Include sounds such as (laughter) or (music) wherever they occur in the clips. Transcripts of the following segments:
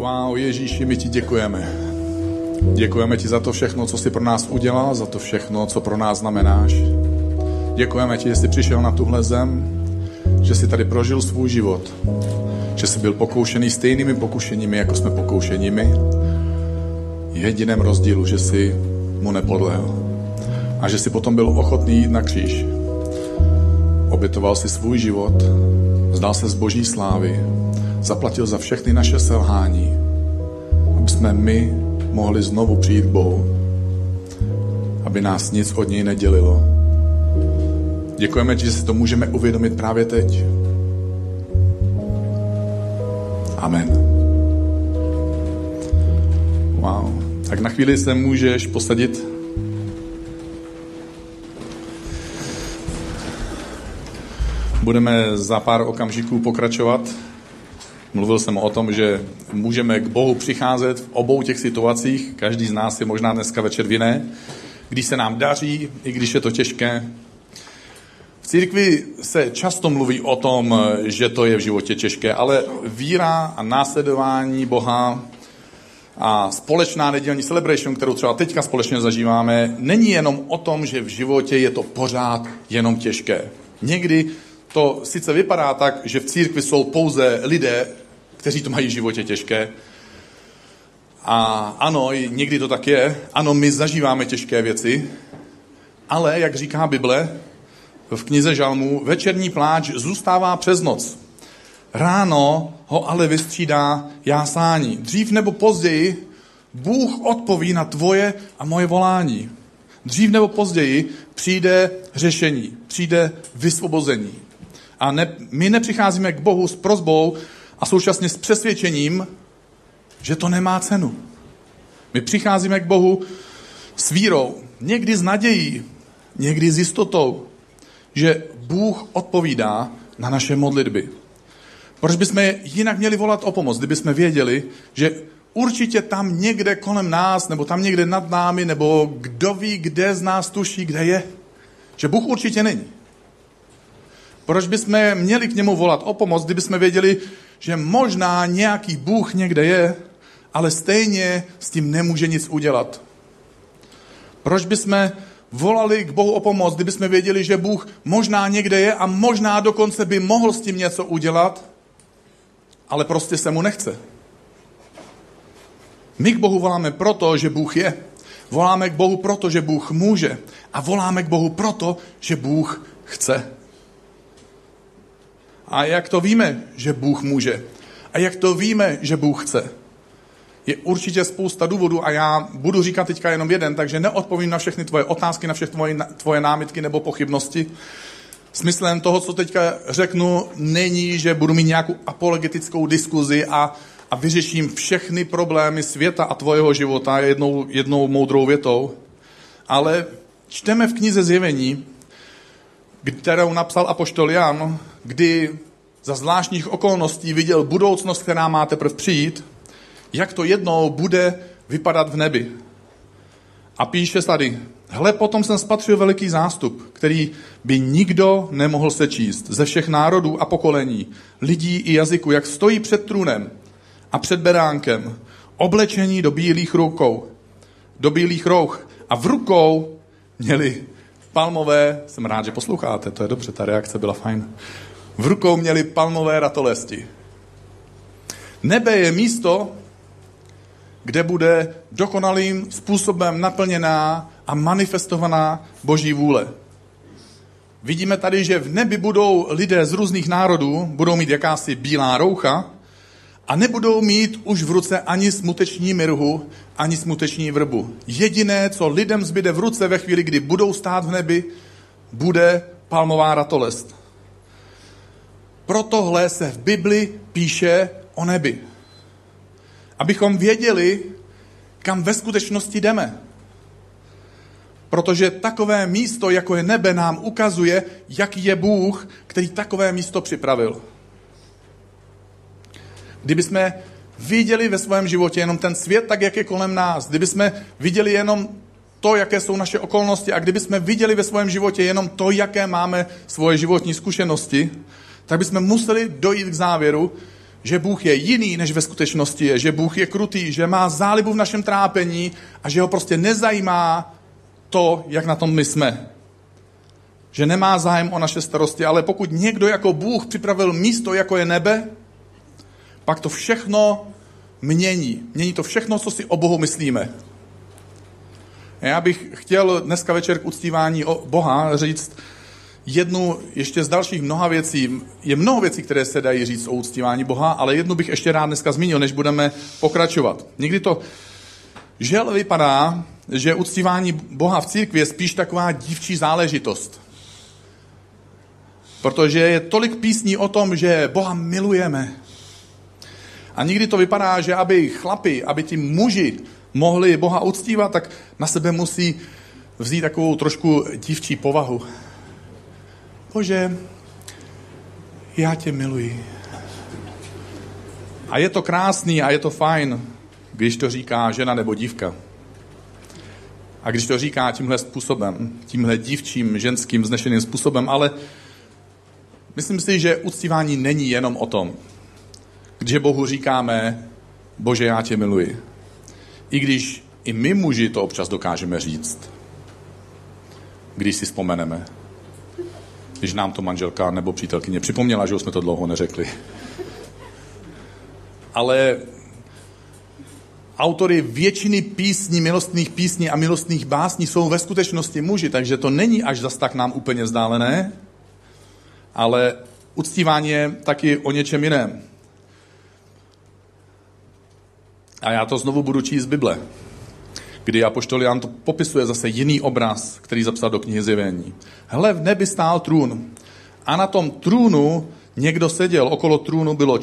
Wow, Ježíši, my ti děkujeme. Děkujeme ti za to všechno, co jsi pro nás udělal, za to všechno, co pro nás znamenáš. Děkujeme ti, že jsi přišel na tuhle zem, že jsi tady prožil svůj život, že jsi byl pokoušený stejnými pokušeními, jako jsme pokoušeními. Jediném rozdílu, že jsi mu nepodlehl. A že jsi potom byl ochotný jít na kříž. Obětoval si svůj život, zdal se z boží slávy, zaplatil za všechny naše selhání, aby jsme my mohli znovu přijít k Bohu, aby nás nic od něj nedělilo. Děkujeme ti, že si to můžeme uvědomit právě teď. Amen. Wow. Tak na chvíli se můžeš posadit. Budeme za pár okamžiků pokračovat. Mluvil jsem o tom, že můžeme k Bohu přicházet v obou těch situacích. Každý z nás je možná dneska večer v jiné. Když se nám daří, i když je to těžké. V církvi se často mluví o tom, že to je v životě těžké, ale víra a následování Boha a společná nedělní celebration, kterou třeba teďka společně zažíváme, není jenom o tom, že v životě je to pořád jenom těžké. Někdy to sice vypadá tak, že v církvi jsou pouze lidé, kteří to mají v životě těžké. A ano, někdy to tak je. Ano, my zažíváme těžké věci, ale, jak říká Bible v knize Žalmů, večerní pláč zůstává přes noc. Ráno ho ale vystřídá jásání. Dřív nebo později Bůh odpoví na tvoje a moje volání. Dřív nebo později přijde řešení, přijde vysvobození. A ne, my nepřicházíme k Bohu s prozbou a současně s přesvědčením, že to nemá cenu. My přicházíme k Bohu s vírou, někdy s nadějí, někdy s jistotou, že Bůh odpovídá na naše modlitby. Proč bychom jinak měli volat o pomoc, kdyby jsme věděli, že určitě tam někde kolem nás, nebo tam někde nad námi, nebo kdo ví, kde z nás tuší, kde je, že Bůh určitě není. Proč bychom měli k němu volat o pomoc, kdyby jsme věděli, že možná nějaký Bůh někde je, ale stejně s tím nemůže nic udělat? Proč bychom volali k Bohu o pomoc, kdyby jsme věděli, že Bůh možná někde je a možná dokonce by mohl s tím něco udělat, ale prostě se mu nechce. My k Bohu voláme proto, že Bůh je. Voláme k Bohu proto, že Bůh může. A voláme k Bohu proto, že Bůh chce. A jak to víme, že Bůh může? A jak to víme, že Bůh chce? Je určitě spousta důvodů a já budu říkat teďka jenom jeden, takže neodpovím na všechny tvoje otázky, na všechny tvoje, tvoje námitky nebo pochybnosti. Smyslem toho, co teďka řeknu, není, že budu mít nějakou apologetickou diskuzi a, a vyřeším všechny problémy světa a tvojeho života jednou, jednou moudrou větou, ale čteme v knize Zjevení, kterou napsal apoštol Jan, kdy za zvláštních okolností viděl budoucnost, která má teprve přijít, jak to jednou bude vypadat v nebi. A píše tady, hle, potom jsem spatřil veliký zástup, který by nikdo nemohl sečíst ze všech národů a pokolení, lidí i jazyku, jak stojí před trůnem a před beránkem, oblečení do bílých rukou, do bílých rouch a v rukou měli palmové, jsem rád, že posloucháte, to je dobře, ta reakce byla fajn. V rukou měli palmové ratolesti. Nebe je místo, kde bude dokonalým způsobem naplněná a manifestovaná Boží vůle. Vidíme tady, že v nebi budou lidé z různých národů, budou mít jakási bílá roucha a nebudou mít už v ruce ani smuteční mirhu, ani smuteční vrbu. Jediné, co lidem zbyde v ruce ve chvíli, kdy budou stát v nebi, bude palmová ratolest. Pro tohle se v Bibli píše o nebi. Abychom věděli, kam ve skutečnosti jdeme. Protože takové místo, jako je nebe, nám ukazuje, jaký je Bůh, který takové místo připravil. Kdyby jsme viděli ve svém životě jenom ten svět tak, jak je kolem nás, kdyby jsme viděli jenom to, jaké jsou naše okolnosti a kdyby jsme viděli ve svém životě jenom to, jaké máme svoje životní zkušenosti, tak bychom museli dojít k závěru, že Bůh je jiný, než ve skutečnosti je, že Bůh je krutý, že má zálibu v našem trápení a že ho prostě nezajímá to, jak na tom my jsme. Že nemá zájem o naše starosti, ale pokud někdo jako Bůh připravil místo, jako je nebe, pak to všechno mění. Mění to všechno, co si o Bohu myslíme. Já bych chtěl dneska večer k uctívání Boha říct jednu ještě z dalších mnoha věcí. Je mnoho věcí, které se dají říct o uctívání Boha, ale jednu bych ještě rád dneska zmínil, než budeme pokračovat. Někdy to žel vypadá, že uctívání Boha v církvi je spíš taková dívčí záležitost. Protože je tolik písní o tom, že Boha milujeme. A někdy to vypadá, že aby chlapi, aby ti muži mohli Boha uctívat, tak na sebe musí vzít takovou trošku dívčí povahu. Bože, já tě miluji. A je to krásný a je to fajn, když to říká žena nebo dívka. A když to říká tímhle způsobem, tímhle dívčím, ženským, znešeným způsobem, ale myslím si, že uctívání není jenom o tom. Když Bohu říkáme, Bože, já tě miluji. I když i my muži to občas dokážeme říct, když si vzpomeneme. Když nám to manželka nebo přítelkyně připomněla, že už jsme to dlouho neřekli. Ale autory většiny písní, milostných písní a milostných básní jsou ve skutečnosti muži, takže to není až zas tak nám úplně vzdálené, ale uctívání je taky o něčem jiném. A já to znovu budu číst z Bible, kdy apoštol Jan to popisuje zase jiný obraz, který zapsal do knihy Zjevení. Hle, v nebi stál trůn a na tom trůnu někdo seděl. Okolo trůnu bylo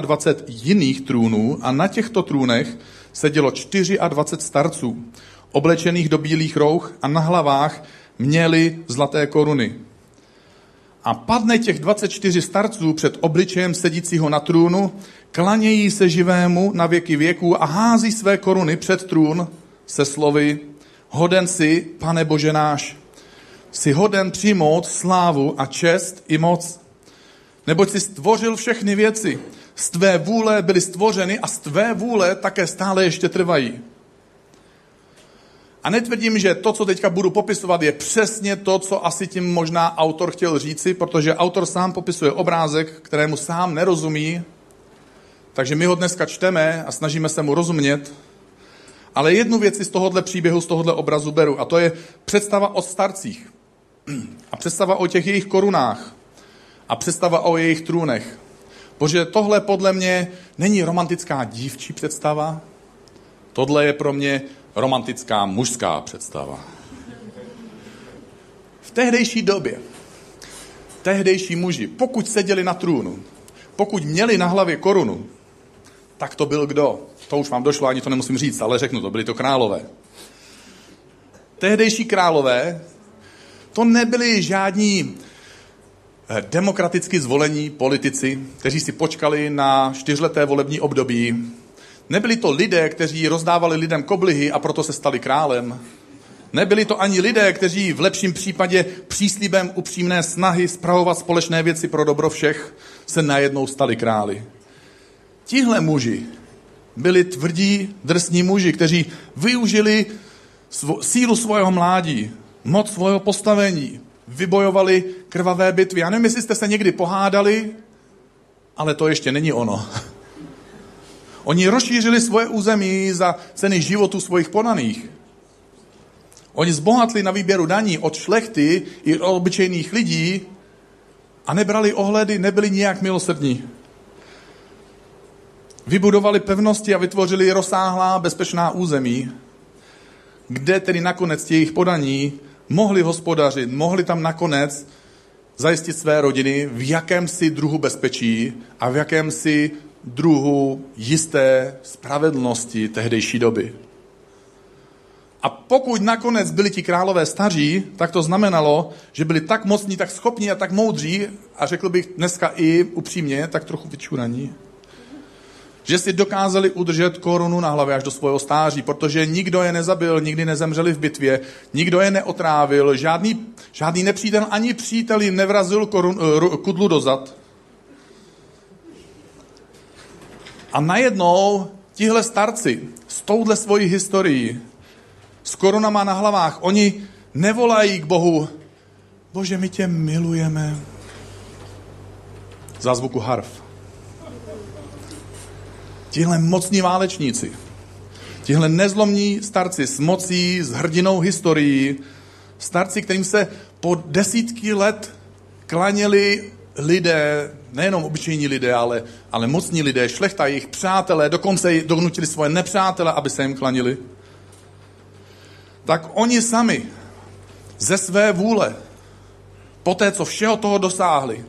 24 jiných trůnů a na těchto trůnech sedělo 24 starců, oblečených do bílých rouch a na hlavách měli zlaté koruny. A padne těch 24 starců před obličejem sedícího na trůnu, klanějí se živému na věky věků a hází své koruny před trůn se slovy Hoden si, pane Bože náš, si hoden přijmout slávu a čest i moc. Neboť si stvořil všechny věci. Z tvé vůle byly stvořeny a z tvé vůle také stále ještě trvají. A netvrdím, že to, co teďka budu popisovat, je přesně to, co asi tím možná autor chtěl říci, protože autor sám popisuje obrázek, kterému sám nerozumí, takže my ho dneska čteme a snažíme se mu rozumět. Ale jednu věc z tohohle příběhu, z tohohle obrazu beru, a to je představa o starcích. A představa o těch jejich korunách. A představa o jejich trůnech. Protože tohle podle mě není romantická dívčí představa, tohle je pro mě romantická mužská představa. V tehdejší době tehdejší muži, pokud seděli na trůnu, pokud měli na hlavě korunu, tak to byl kdo? To už vám došlo, ani to nemusím říct, ale řeknu to, byli to králové. Tehdejší králové, to nebyli žádní eh, demokraticky zvolení politici, kteří si počkali na čtyřleté volební období. Nebyli to lidé, kteří rozdávali lidem koblihy a proto se stali králem. Nebyli to ani lidé, kteří v lepším případě příslibem upřímné snahy spravovat společné věci pro dobro všech se najednou stali králi. Tihle muži byli tvrdí, drsní muži, kteří využili svo, sílu svého mládí, moc svého postavení, vybojovali krvavé bitvy. Já nevím, jestli jste se někdy pohádali, ale to ještě není ono. (laughs) Oni rozšířili svoje území za ceny životu svých podaných. Oni zbohatli na výběru daní od šlechty i od obyčejných lidí a nebrali ohledy, nebyli nijak milosrdní. Vybudovali pevnosti a vytvořili rozsáhlá bezpečná území, kde tedy nakonec těch podaní mohli hospodařit, mohli tam nakonec zajistit své rodiny v jakémsi druhu bezpečí a v jakémsi druhu jisté spravedlnosti tehdejší doby. A pokud nakonec byli ti králové staří, tak to znamenalo, že byli tak mocní, tak schopní a tak moudří, a řekl bych dneska i upřímně, tak trochu vyčuraní, že si dokázali udržet korunu na hlavě až do svého stáří, protože nikdo je nezabil, nikdy nezemřeli v bitvě, nikdo je neotrávil, žádný, žádný nepřítel ani přítel jim nevrazil korun, kudlu dozad. A najednou tihle starci s touhle svojí historií, s korunama na hlavách, oni nevolají k Bohu, Bože, my tě milujeme. Za zvuku harf. Tihle mocní válečníci, tihle nezlomní starci s mocí, s hrdinou historií, starci, kterým se po desítky let klaněli lidé, nejenom obyčejní lidé, ale, ale mocní lidé, šlechta, jejich přátelé, dokonce donutili svoje nepřátele, aby se jim klanili. Tak oni sami ze své vůle, po té, co všeho toho dosáhli,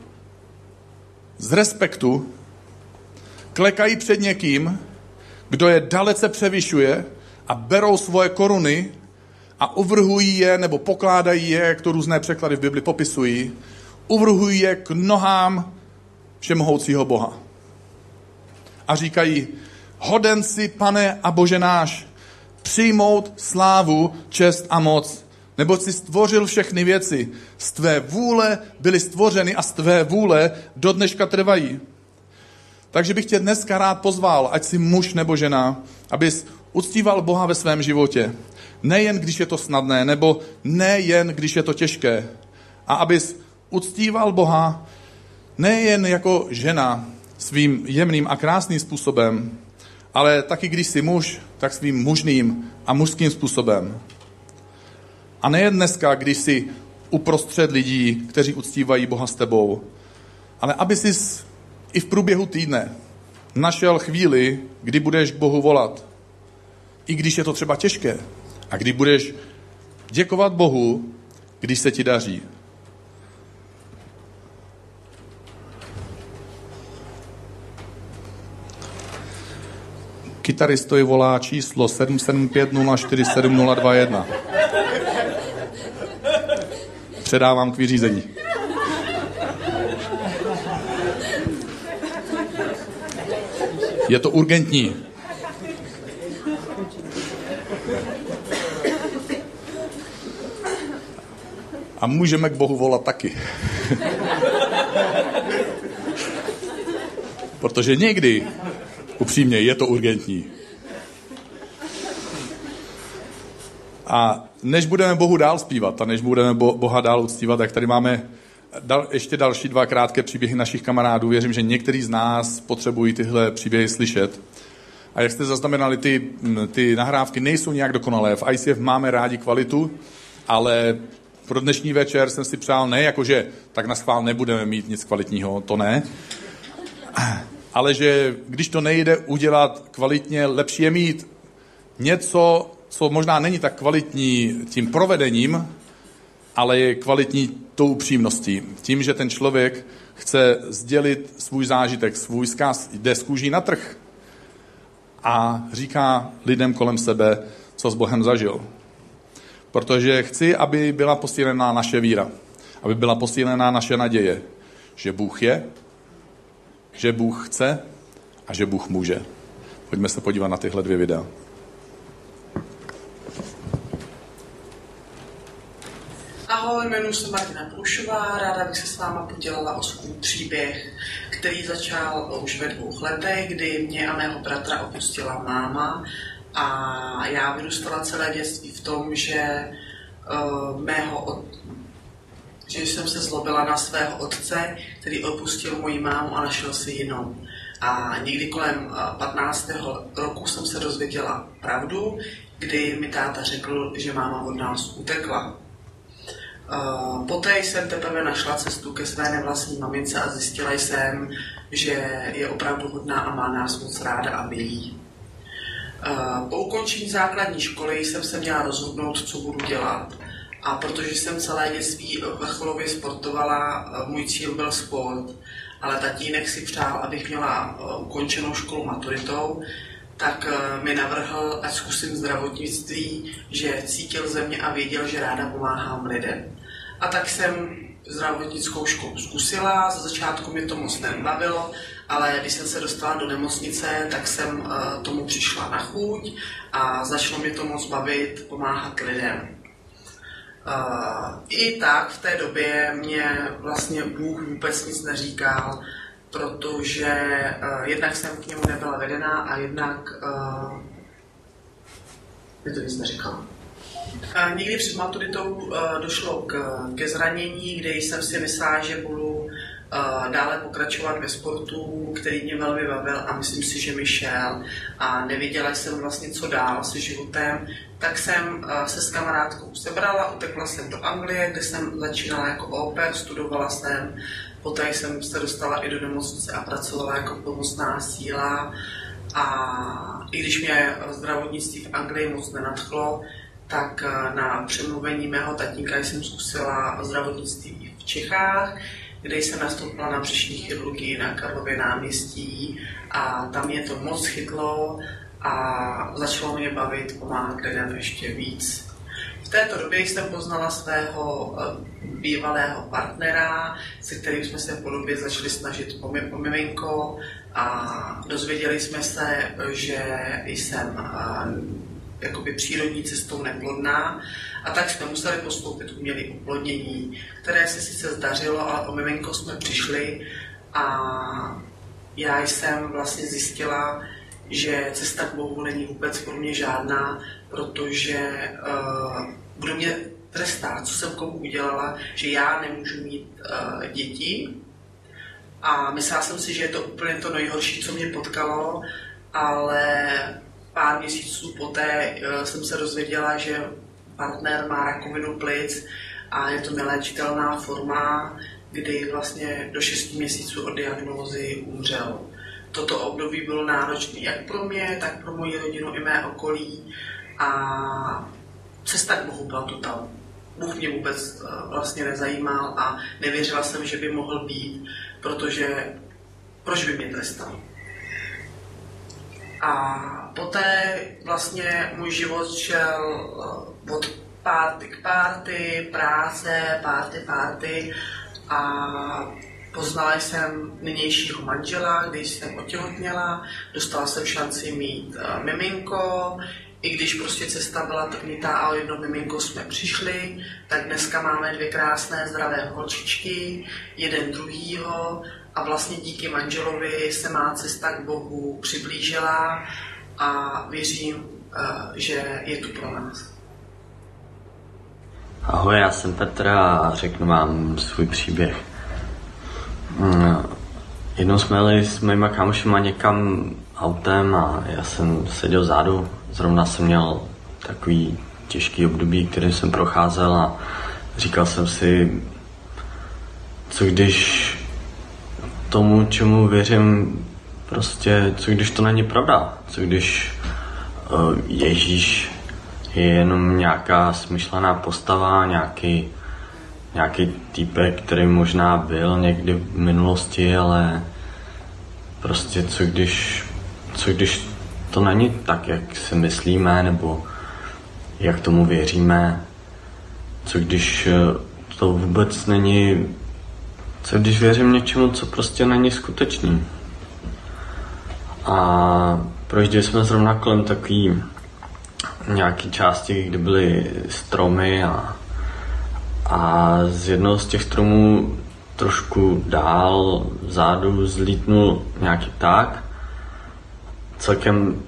z respektu, klekají před někým, kdo je dalece převyšuje a berou svoje koruny a uvrhují je nebo pokládají je, jak to různé překlady v Bibli popisují, uvrhují je k nohám všemohoucího Boha. A říkají, hoden si, pane a bože náš, přijmout slávu, čest a moc, nebo si stvořil všechny věci. Z tvé vůle byly stvořeny a z tvé vůle do dneška trvají. Takže bych tě dneska rád pozval, ať si muž nebo žena, abys uctíval Boha ve svém životě. Nejen když je to snadné, nebo nejen když je to těžké. A abys uctíval Boha nejen jako žena svým jemným a krásným způsobem, ale taky když jsi muž, tak svým mužným a mužským způsobem. A nejen dneska, když jsi uprostřed lidí, kteří uctívají Boha s tebou, ale aby jsi i v průběhu týdne našel chvíli, kdy budeš k Bohu volat. I když je to třeba těžké. A kdy budeš děkovat Bohu, když se ti daří. Kytaristoji volá číslo 775047021. Předávám k vyřízení. Je to urgentní. A můžeme k Bohu volat taky. Protože někdy, upřímně, je to urgentní. A než budeme Bohu dál zpívat a než budeme Boha dál uctívat, tak tady máme dal, ještě další dva krátké příběhy našich kamarádů. Věřím, že některý z nás potřebují tyhle příběhy slyšet. A jak jste zaznamenali, ty, ty nahrávky nejsou nějak dokonalé. V ICF máme rádi kvalitu, ale pro dnešní večer jsem si přál ne jakože tak na schvál nebudeme mít nic kvalitního, to ne. Ale že když to nejde udělat kvalitně, lepší je mít něco, co možná není tak kvalitní tím provedením, ale je kvalitní tou upřímností. Tím, že ten člověk chce sdělit svůj zážitek, svůj zkaz, jde z kůží na trh a říká lidem kolem sebe, co s Bohem zažil. Protože chci, aby byla posílená naše víra, aby byla posílená naše naděje, že Bůh je, že Bůh chce a že Bůh může. Pojďme se podívat na tyhle dvě videa. Ahoj, jmenuji se Martina Plušová, ráda bych se s váma podělila o svůj příběh, který začal už ve dvou letech, kdy mě a mého bratra opustila máma a já vyrůstala celé dětství v tom, že uh, mého že jsem se zlobila na svého otce, který opustil moji mámu a našel si jinou. A někdy kolem 15. roku jsem se dozvěděla pravdu, kdy mi táta řekl, že máma od nás utekla. Uh, poté jsem teprve našla cestu ke své nevlastní mamince a zjistila jsem, že je opravdu hodná a má nás moc ráda a milí. Uh, po ukončení základní školy jsem se měla rozhodnout, co budu dělat. A protože jsem celé dětství vrcholově sportovala, můj cíl byl sport, ale tatínek si přál, abych měla ukončenou školu maturitou, tak mi navrhl, ať zkusím zdravotnictví, že cítil ze mě a věděl, že ráda pomáhám lidem. A tak jsem zdravotnickou školu zkusila, za začátku mě to moc nebavilo, ale když jsem se dostala do nemocnice, tak jsem tomu přišla na chuť a začalo mě to moc bavit, pomáhat lidem. Uh, I tak v té době mě vlastně Bůh vůbec nic neříkal protože uh, jednak jsem k němu nebyla vedená a jednak uh, mi to nic neříkala. Uh, někdy před maturitou uh, došlo k, ke zranění, kde jsem si myslela, že budu dále pokračovat ve sportu, který mě velmi bavil a myslím si, že mi šel. A nevěděla jsem vlastně, co dál se životem, tak jsem se s kamarádkou sebrala, utekla jsem do Anglie, kde jsem začínala jako oper, studovala jsem, poté jsem se dostala i do nemocnice a pracovala jako pomocná síla. A i když mě zdravotnictví v Anglii moc nenadchlo, tak na přemluvení mého tatínka jsem zkusila zdravotnictví v Čechách, kde jsem nastoupila na břišní chirurgii na Karlově náměstí a tam mě to moc chytlo a začalo mě bavit pomáhat lidem ještě víc. V této době jsem poznala svého eh, bývalého partnera, se kterým jsme se po době začali snažit o miminko a dozvěděli jsme se, že jsem eh, jakoby přírodní cestou neplodná a tak jsme museli postoupit umělé uplodnění, které se sice zdařilo, ale o miminko jsme přišli a já jsem vlastně zjistila, že cesta k Bohu není vůbec pro mě žádná, protože uh, kdo mě trestá, co jsem komu udělala, že já nemůžu mít uh, děti. A myslela jsem si, že je to úplně to nejhorší, co mě potkalo, ale pár měsíců poté uh, jsem se dozvěděla, že partner má rakovinu plic a je to neléčitelná forma, kdy vlastně do 6 měsíců od diagnózy umřel. Toto období bylo náročné jak pro mě, tak pro moji rodinu i mé okolí a cesta k Bohu byla tu tam. Bůh mě vůbec eh, vlastně nezajímal a nevěřila jsem, že by mohl být, protože proč by mě trestal? A poté vlastně můj život šel eh, od párty k párty, práce, párty, párty. A poznala jsem nynějšího manžela, když jsem otěhotněla, dostala jsem šanci mít uh, miminko, i když prostě cesta byla trnitá a o jedno miminko jsme přišli, tak dneska máme dvě krásné zdravé holčičky, jeden druhýho a vlastně díky manželovi se má cesta k Bohu přiblížila a věřím, eh, že je tu pro nás. Ahoj, já jsem Petr a řeknu vám svůj příběh. Mm, jednou jsme jeli s mýma kámošima někam autem a já jsem seděl vzadu. Zrovna jsem měl takový těžký období, který jsem procházel a říkal jsem si, co když tomu, čemu věřím, prostě, co když to není pravda, co když uh, Ježíš je jenom nějaká smyšlená postava, nějaký, nějaký týpek, který možná byl někdy v minulosti, ale prostě co když, co když to není tak, jak si myslíme, nebo jak tomu věříme, co když uh, to vůbec není co když věřím něčemu, co prostě není skutečný? A projížděli jsme zrovna kolem takový nějaký části, kde byly stromy a, a z jednoho z těch stromů trošku dál vzadu zlítnul nějaký pták. Celkem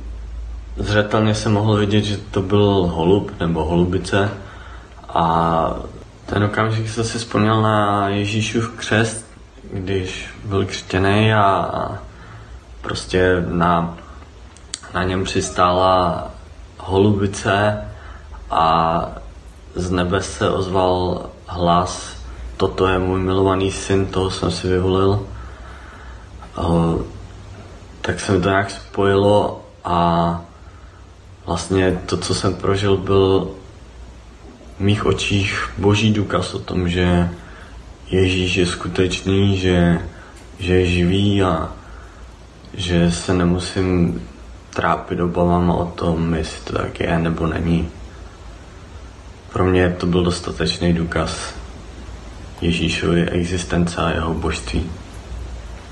zřetelně se mohl vidět, že to byl holub nebo holubice a ten okamžik jsem si vzpomněl na Ježíšův křest, když byl křtěný a prostě na, na něm přistála holubice a z nebe se ozval hlas toto je můj milovaný syn, toho jsem si vyvolil. Tak se mi to nějak spojilo a vlastně to, co jsem prožil, byl v mých očích boží důkaz o tom, že Ježíš je skutečný, že, že je živý a že se nemusím trápit obavama o tom, jestli to tak je nebo není. Pro mě to byl dostatečný důkaz Ježíšovy existence a jeho božství.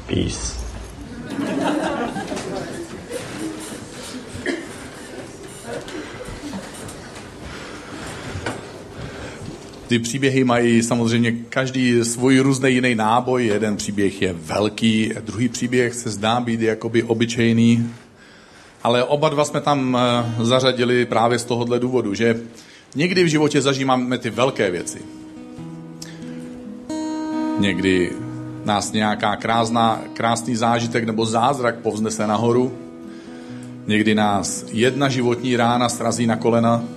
Peace. Ty příběhy mají samozřejmě každý svůj různý jiný náboj. Jeden příběh je velký, druhý příběh se zdá být jakoby obyčejný. Ale oba dva jsme tam eh, zařadili právě z tohohle důvodu, že někdy v životě zažíváme ty velké věci. Někdy nás nějaká krásná, krásný zážitek nebo zázrak povznese nahoru. Někdy nás jedna životní rána srazí na kolena.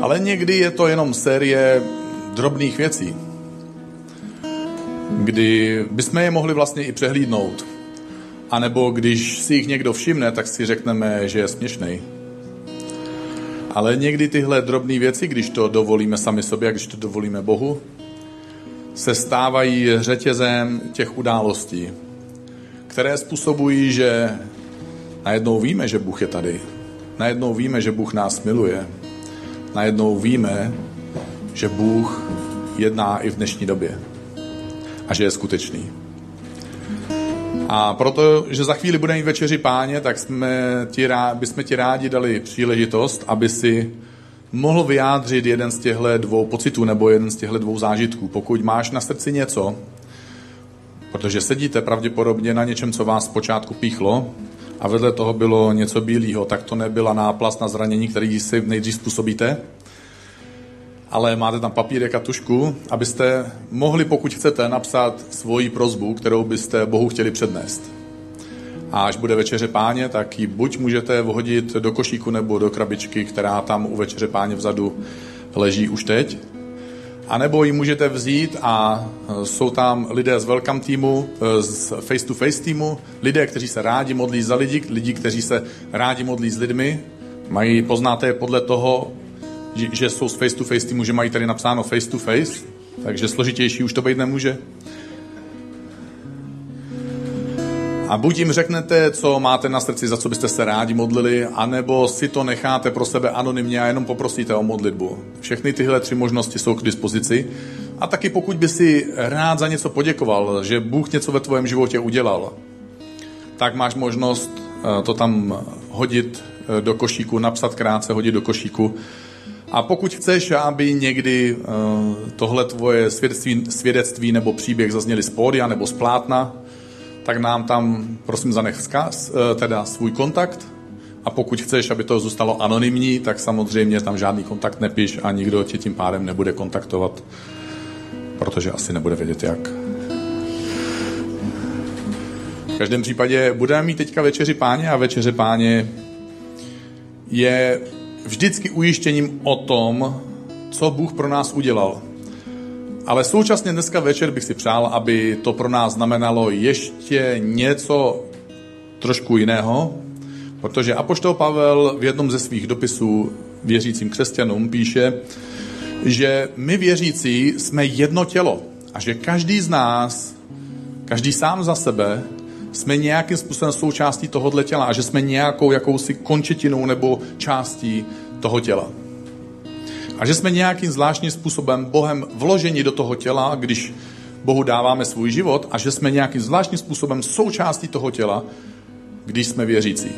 Ale někdy je to jenom série drobných věcí, kdy bychom je mohli vlastně i přehlídnout. A nebo když si jich někdo všimne, tak si řekneme, že je směšný. Ale někdy tyhle drobné věci, když to dovolíme sami sobě a když to dovolíme Bohu, se stávají řetězem těch událostí, které způsobují, že najednou víme, že Bůh je tady. Najednou víme, že Bůh nás miluje. Najednou víme, že Bůh jedná i v dnešní době. A že je skutečný. A proto, že za chvíli budeme mít večeři páně, tak jsme ti rádi, bychom ti rádi dali příležitost, aby si mohl vyjádřit jeden z těchto dvou pocitů nebo jeden z těchto dvou zážitků. Pokud máš na srdci něco, protože sedíte pravděpodobně na něčem, co vás zpočátku píchlo a vedle toho bylo něco bílého, tak to nebyla náplast na zranění, který si nejdřív způsobíte, ale máte tam papírek a tušku, abyste mohli, pokud chcete, napsat svoji prozbu, kterou byste Bohu chtěli přednést. A až bude večeře páně, tak ji buď můžete vhodit do košíku nebo do krabičky, která tam u večeře páně vzadu leží už teď. A nebo ji můžete vzít a jsou tam lidé z welcome týmu, z face-to-face týmu, lidé, kteří se rádi modlí za lidi, lidi, kteří se rádi modlí s lidmi. Mají, poznáte je podle toho, že jsou z face-to-face týmu, že mají tady napsáno face-to-face, takže složitější už to být nemůže. A buď jim řeknete, co máte na srdci, za co byste se rádi modlili, anebo si to necháte pro sebe anonymně a jenom poprosíte o modlitbu. Všechny tyhle tři možnosti jsou k dispozici. A taky pokud by si rád za něco poděkoval, že Bůh něco ve tvém životě udělal, tak máš možnost eh, to tam hodit eh, do košíku, napsat krátce, hodit do košíku. A pokud chceš, aby někdy eh, tohle tvoje svědectví, svědectví nebo příběh zazněli z pódia nebo z plátna, tak nám tam prosím zanech vzkaz, eh, teda svůj kontakt a pokud chceš, aby to zůstalo anonymní, tak samozřejmě tam žádný kontakt nepiš a nikdo tě tím pádem nebude kontaktovat, protože asi nebude vědět jak. V každém případě budeme mít teďka večeři páně a večeře páně je vždycky ujištěním o tom, co Bůh pro nás udělal. Ale současně dneska večer bych si přál, aby to pro nás znamenalo ještě něco trošku jiného, protože Apoštol Pavel v jednom ze svých dopisů věřícím křesťanům píše, že my věřící jsme jedno tělo a že každý z nás, každý sám za sebe, jsme nějakým způsobem součástí tohohle těla a že jsme nějakou jakousi končetinou nebo částí toho těla. A že jsme nějakým zvláštním způsobem Bohem vloženi do toho těla, když Bohu dáváme svůj život a že jsme nějakým zvláštním způsobem součástí toho těla, když jsme věřící.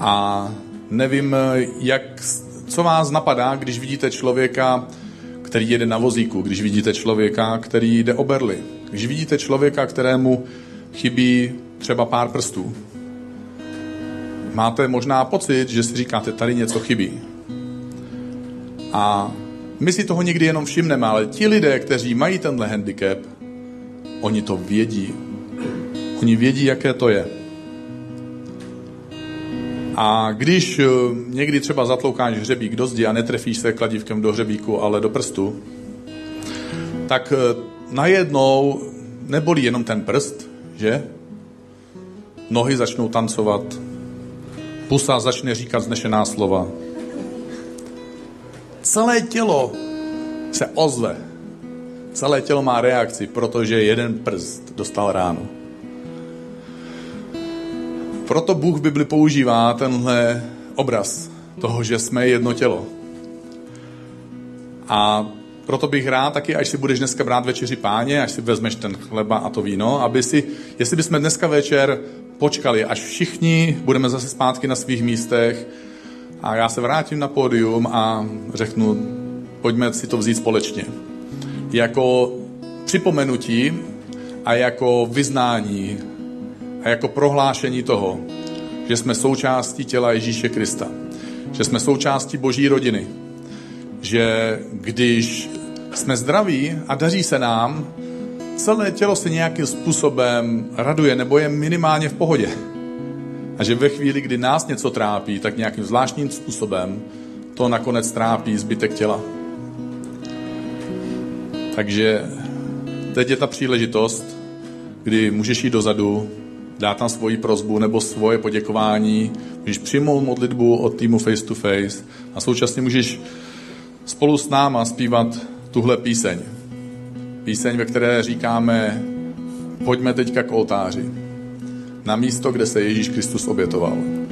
A nevím, jak, co vás napadá, když vidíte člověka, který jede na vozíku, když vidíte člověka, který jde o berly, když vidíte člověka, kterému chybí třeba pár prstů. Máte možná pocit, že si říkáte, tady něco chybí. A my si toho někdy jenom všimneme, ale ti lidé, kteří mají tenhle handicap, oni to vědí. Oni vědí, jaké to je. A když eh, někdy třeba zatloukáš hřebík do zdi a netrefíš se kladívkem do hřebíku, ale do prstu, tak eh, najednou nebolí jenom ten prst, že? Nohy začnou tancovat, pusa začne říkat znešená slova, celé tělo se ozve. Celé tělo má reakci, protože jeden prst dostal ránu. Proto Bůh v Bibli používá tenhle obraz toho, že jsme jedno tělo. A proto bych rád taky, až si budeš dneska brát večeři páně, až si vezmeš ten chleba a to víno, aby si, jestli bychom dneska večer počkali, až všichni budeme zase zpátky na svých místech, a já se vrátím na pódium a řeknu pojďme si to vzít společně. Jako připomenutí a jako vyznání a jako prohlášení toho, že jsme součástí těla Ježíše Krista, že jsme součástí Boží rodiny, že když jsme zdraví a daří se nám, celé tělo se nějakým způsobem raduje nebo je minimálně v pohodě. A že ve chvíli, kdy nás něco trápí, tak nějakým zvláštním způsobem to nakonec trápí zbytek těla. Takže teď je ta příležitost, kdy můžeš jít dozadu, dát tam svoji prozbu nebo svoje poděkování, můžeš přijmout modlitbu od týmu Face to Face a současně můžeš spolu s náma zpívat tuhle píseň. Píseň, ve které říkáme, pojďme teďka k oltáři, na místo, kde se Ježíš Kristus obětoval.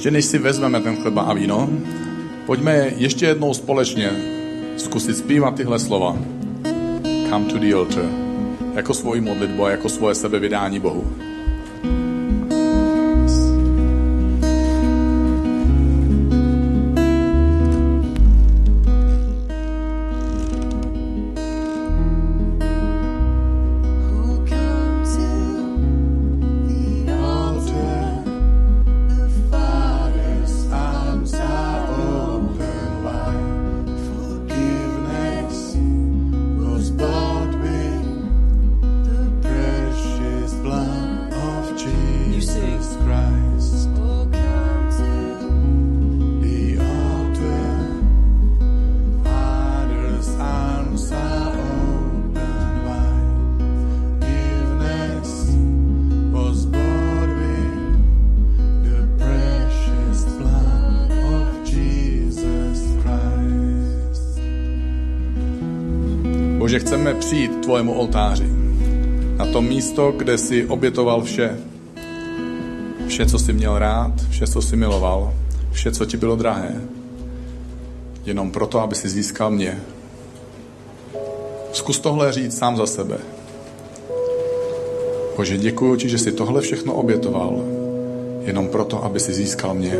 Ještě než si vezmeme ten chleba a víno, pojďme ještě jednou společně zkusit zpívat tyhle slova. Come to the altar. Jako svoji modlitbu a jako svoje sebevydání Bohu. Tvojemu oltáři. Na to místo, kde jsi obětoval vše. Vše, co jsi měl rád, vše, co jsi miloval, vše, co ti bylo drahé. Jenom proto, aby si získal mě. Zkus tohle říct sám za sebe. Bože, děkuji ti, že jsi tohle všechno obětoval. Jenom proto, aby si získal mě.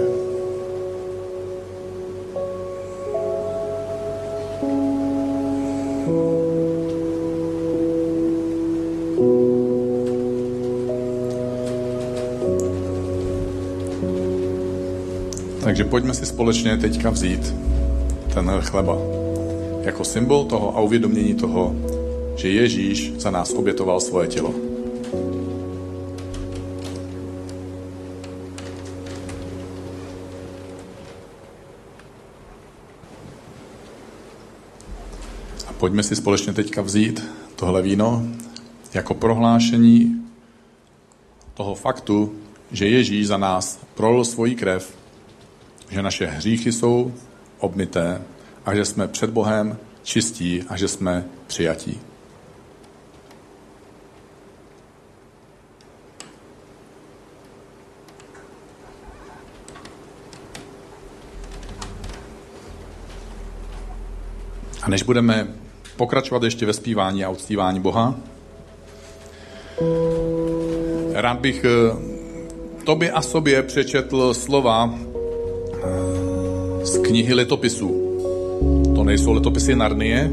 Pojďme si společně teďka vzít tenhle chleba jako symbol toho a uvědomění toho, že Ježíš za nás obětoval svoje tělo. A pojďme si společně teďka vzít tohle víno jako prohlášení toho faktu, že Ježíš za nás prolil svoji krev, že naše hříchy jsou obmité a že jsme před Bohem čistí a že jsme přijatí. A než budeme pokračovat ještě ve zpívání a uctívání Boha, rád bych eh, tobě a sobě přečetl slova knihy letopisů. To nejsou letopisy Narnie,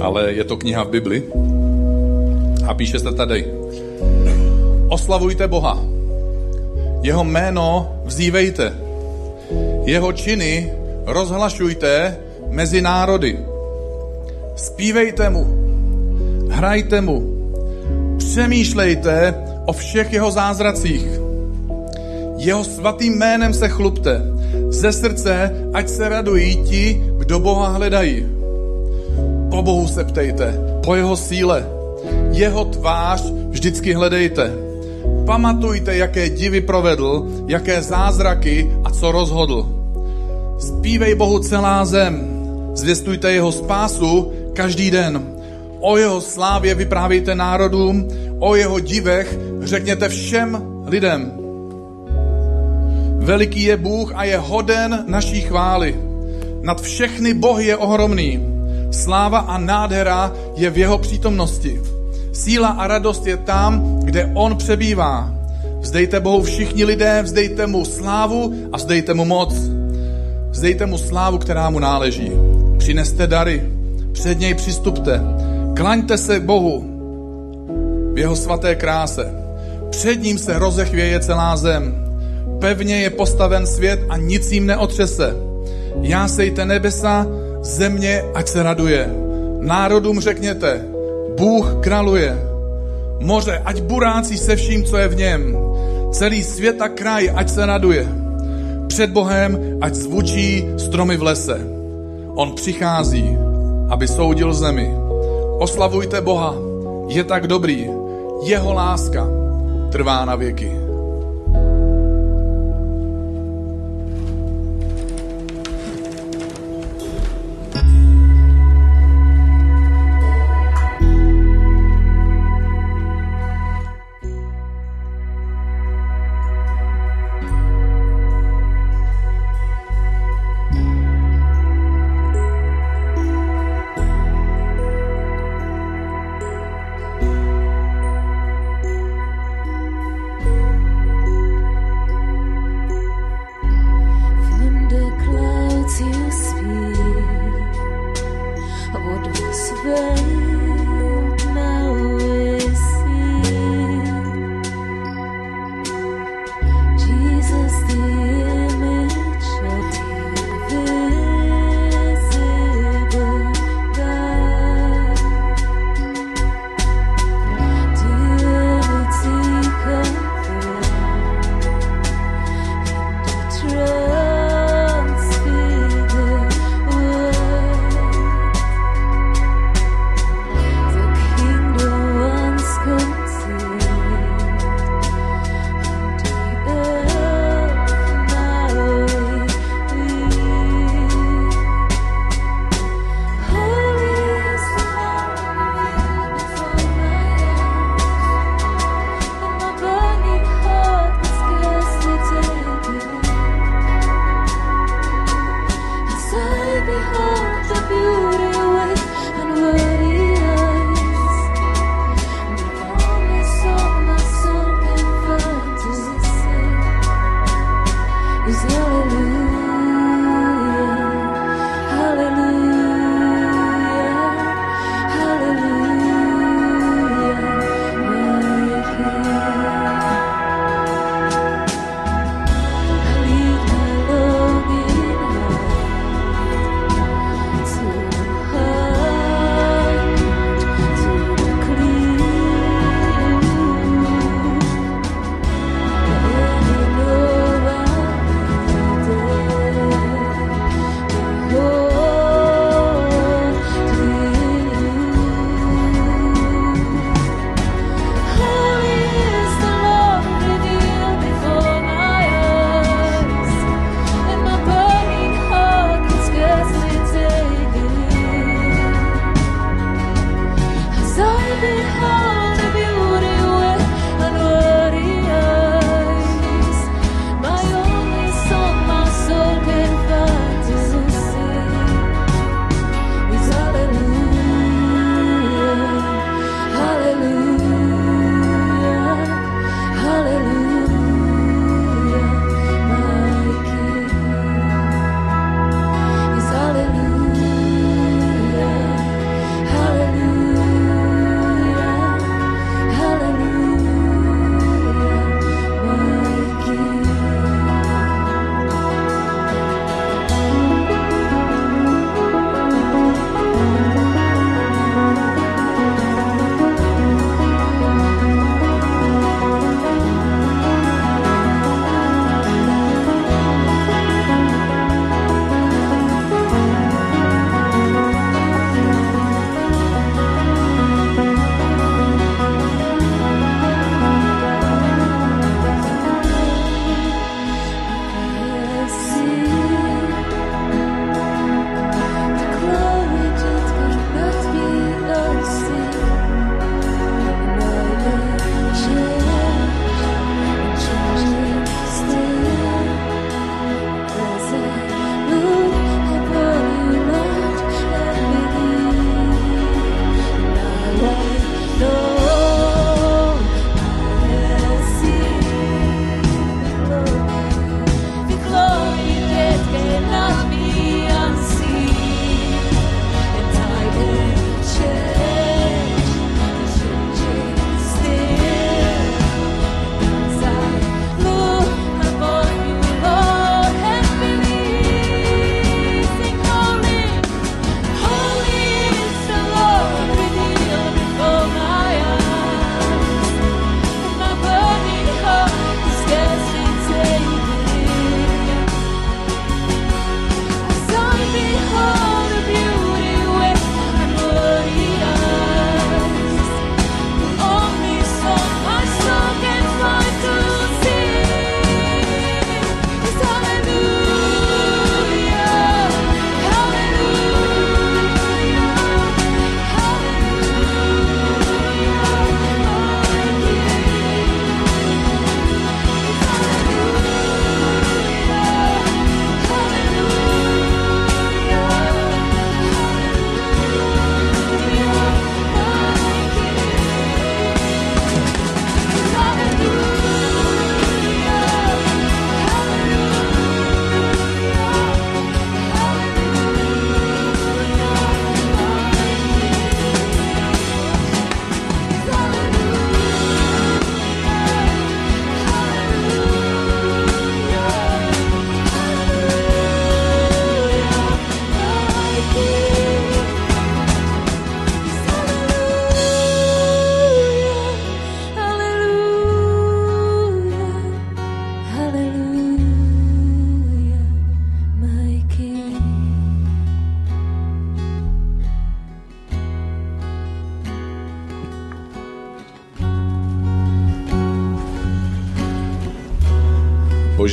ale je to kniha v Bibli. A píše se tady. Oslavujte Boha. Jeho jméno vzívejte. Jeho činy rozhlašujte mezi národy. Spívejte mu. Hrajte mu. Přemýšlejte o všech jeho zázracích. Jeho svatým jménem se chlubte. Ze srdce, ať se radují ti, kdo Boha hledají. Po Bohu se ptejte, po jeho síle. Jeho tvář vždycky hledejte. Pamatujte, jaké divy provedl, jaké zázraky a co rozhodl. Zpívej Bohu celá zem. Zvěstujte jeho spásu každý den. O jeho slávě vyprávějte národům, o jeho divech řekněte všem lidem. Veliký je Bůh a je hoden naší chvály. Nad všechny bohy je ohromný. Sláva a nádhera je v jeho přítomnosti. Síla a radost je tam, kde on přebývá. Vzdejte Bohu všichni lidé, vzdejte mu slávu a vzdejte mu moc. Vzdejte mu slávu, která mu náleží. Přineste dary, před něj přistupte, klaňte se Bohu v jeho svaté kráse. Před ním se rozechvěje celá zem. Pevně je postaven svět a nic jim neotřese. Jásejte nebesa, země, ať se raduje. Národům řekněte, Bůh kraluje. Moře, ať burácí se vším, co je v něm. Celý svět a kraj, ať se raduje. Před Bohem, ať zvučí stromy v lese. On přichází, aby soudil zemi. Oslavujte Boha, je tak dobrý. Jeho láska trvá na věky.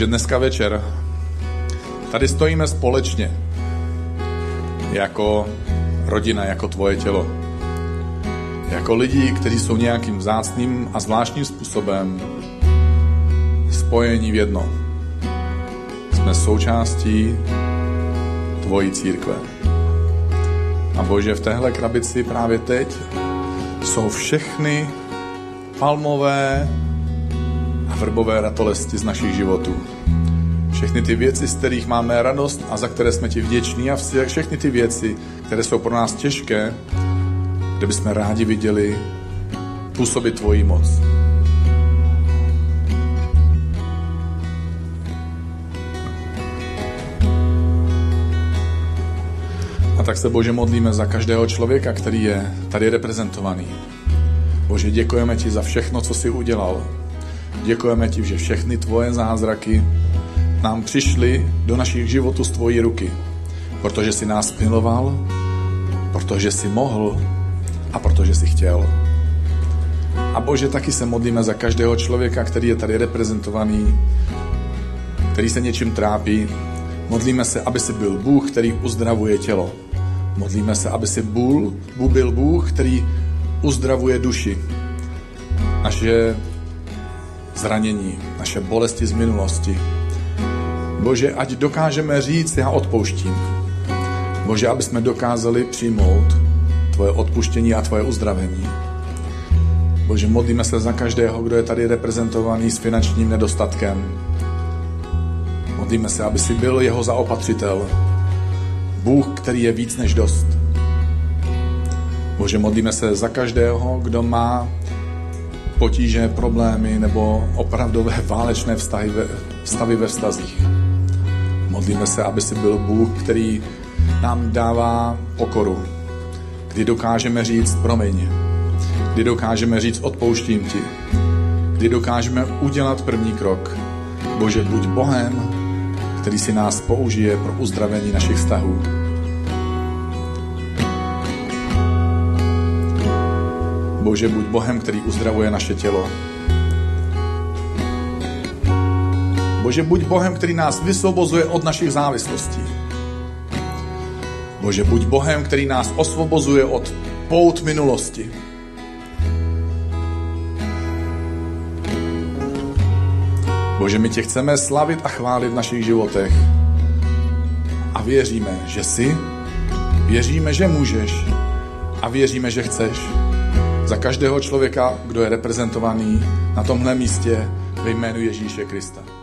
Bože, dneska večer tady stojíme společně jako rodina, jako tvoje tělo. Jako lidi, kteří jsou nějakým vzácným a zvláštním způsobem spojení v jedno. Jsme součástí tvojí církve. A Bože, v téhle krabici právě teď jsou všechny palmové a vrbové ratolesti z našich životů. Všechny ty věci, z kterých máme radost a za které jsme ti vděční a všechny ty věci, které jsou pro nás těžké, kde bychom rádi viděli působit tvoji moc. A tak se Bože modlíme za každého člověka, který je tady reprezentovaný. Bože, děkujeme ti za všechno, co jsi udělal. Děkujeme ti, že všechny tvoje zázraky nám přišly do našich životů z tvojí ruky. Protože jsi nás miloval, protože jsi mohl a protože jsi chtěl. A Bože, taky se modlíme za každého člověka, který je tady reprezentovaný, který se něčím trápí. Modlíme se, aby si byl Bůh, který uzdravuje tělo. Modlíme se, aby si byl, byl Bůh, který uzdravuje duši. Naše zranění, naše bolesti z minulosti. Bože, ať dokážeme říct, já odpouštím. Bože, aby jsme dokázali přijmout tvoje odpuštění a tvoje uzdravení. Bože, modlíme se za každého, kdo je tady reprezentovaný s finančním nedostatkem. Modlíme se, aby si byl jeho zaopatřitel. Bůh, který je víc než dost. Bože, modlíme se za každého, kdo má potíže, problémy nebo opravdové válečné vztahy ve, stavy ve vztazích. Modlíme se, aby si byl Bůh, který nám dává pokoru, kdy dokážeme říct promiň, kdy dokážeme říct odpouštím ti, kdy dokážeme udělat první krok. Bože, buď Bohem, který si nás použije pro uzdravení našich vztahů. Bože, buď Bohem, který uzdravuje naše tělo. Bože, buď Bohem, který nás vysvobozuje od našich závislostí. Bože, buď Bohem, který nás osvobozuje od pout minulosti. Bože, my tě chceme slavit a chválit v našich životech. A věříme, že jsi, věříme, že můžeš a věříme, že chceš. Za každého člověka, kdo je reprezentovaný na tomhle místě ve jménu Ježíše Krista.